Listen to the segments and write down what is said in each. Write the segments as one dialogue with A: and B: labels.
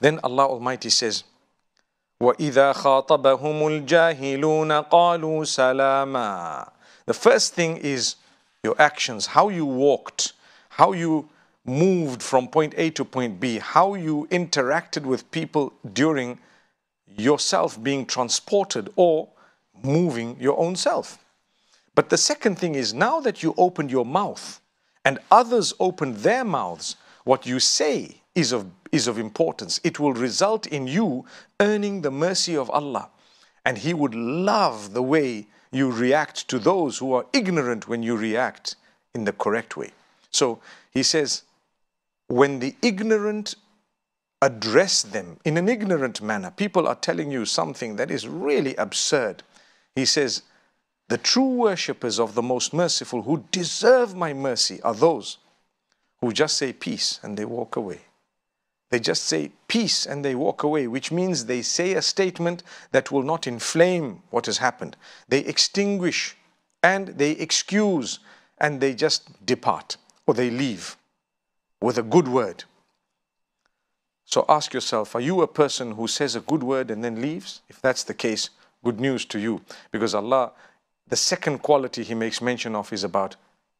A: Then Allah Almighty says, وَإِذَا خَاطَبَهُمُ الْجَاهِلُونَ قَالُوا سَلَامًا The first thing is your actions, how you walked, how you moved from point A to point B, how you interacted with people during yourself being transported or moving your own self. But the second thing is now that you opened your mouth and others opened their mouths, what you say is of, is of importance. It will result in you earning the mercy of Allah. And He would love the way you react to those who are ignorant when you react in the correct way. So He says, when the ignorant address them in an ignorant manner, people are telling you something that is really absurd. He says, the true worshippers of the most merciful who deserve my mercy are those who just say peace and they walk away. They just say peace and they walk away, which means they say a statement that will not inflame what has happened. They extinguish and they excuse and they just depart or they leave with a good word. So ask yourself, are you a person who says a good word and then leaves? If that's the case, good news to you. Because Allah, the second quality He makes mention of is about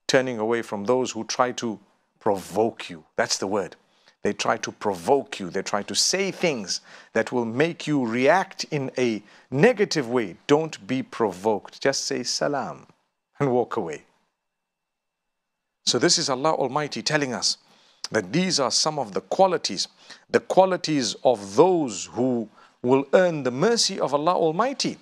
A: turning away from those who try to provoke you. That's the word. They try to provoke you. They try to say things that will make you react in a negative way. Don't be provoked. Just say salam and walk away. So, this is Allah Almighty telling us that these are some of the qualities, the qualities of those who will earn the mercy of Allah Almighty.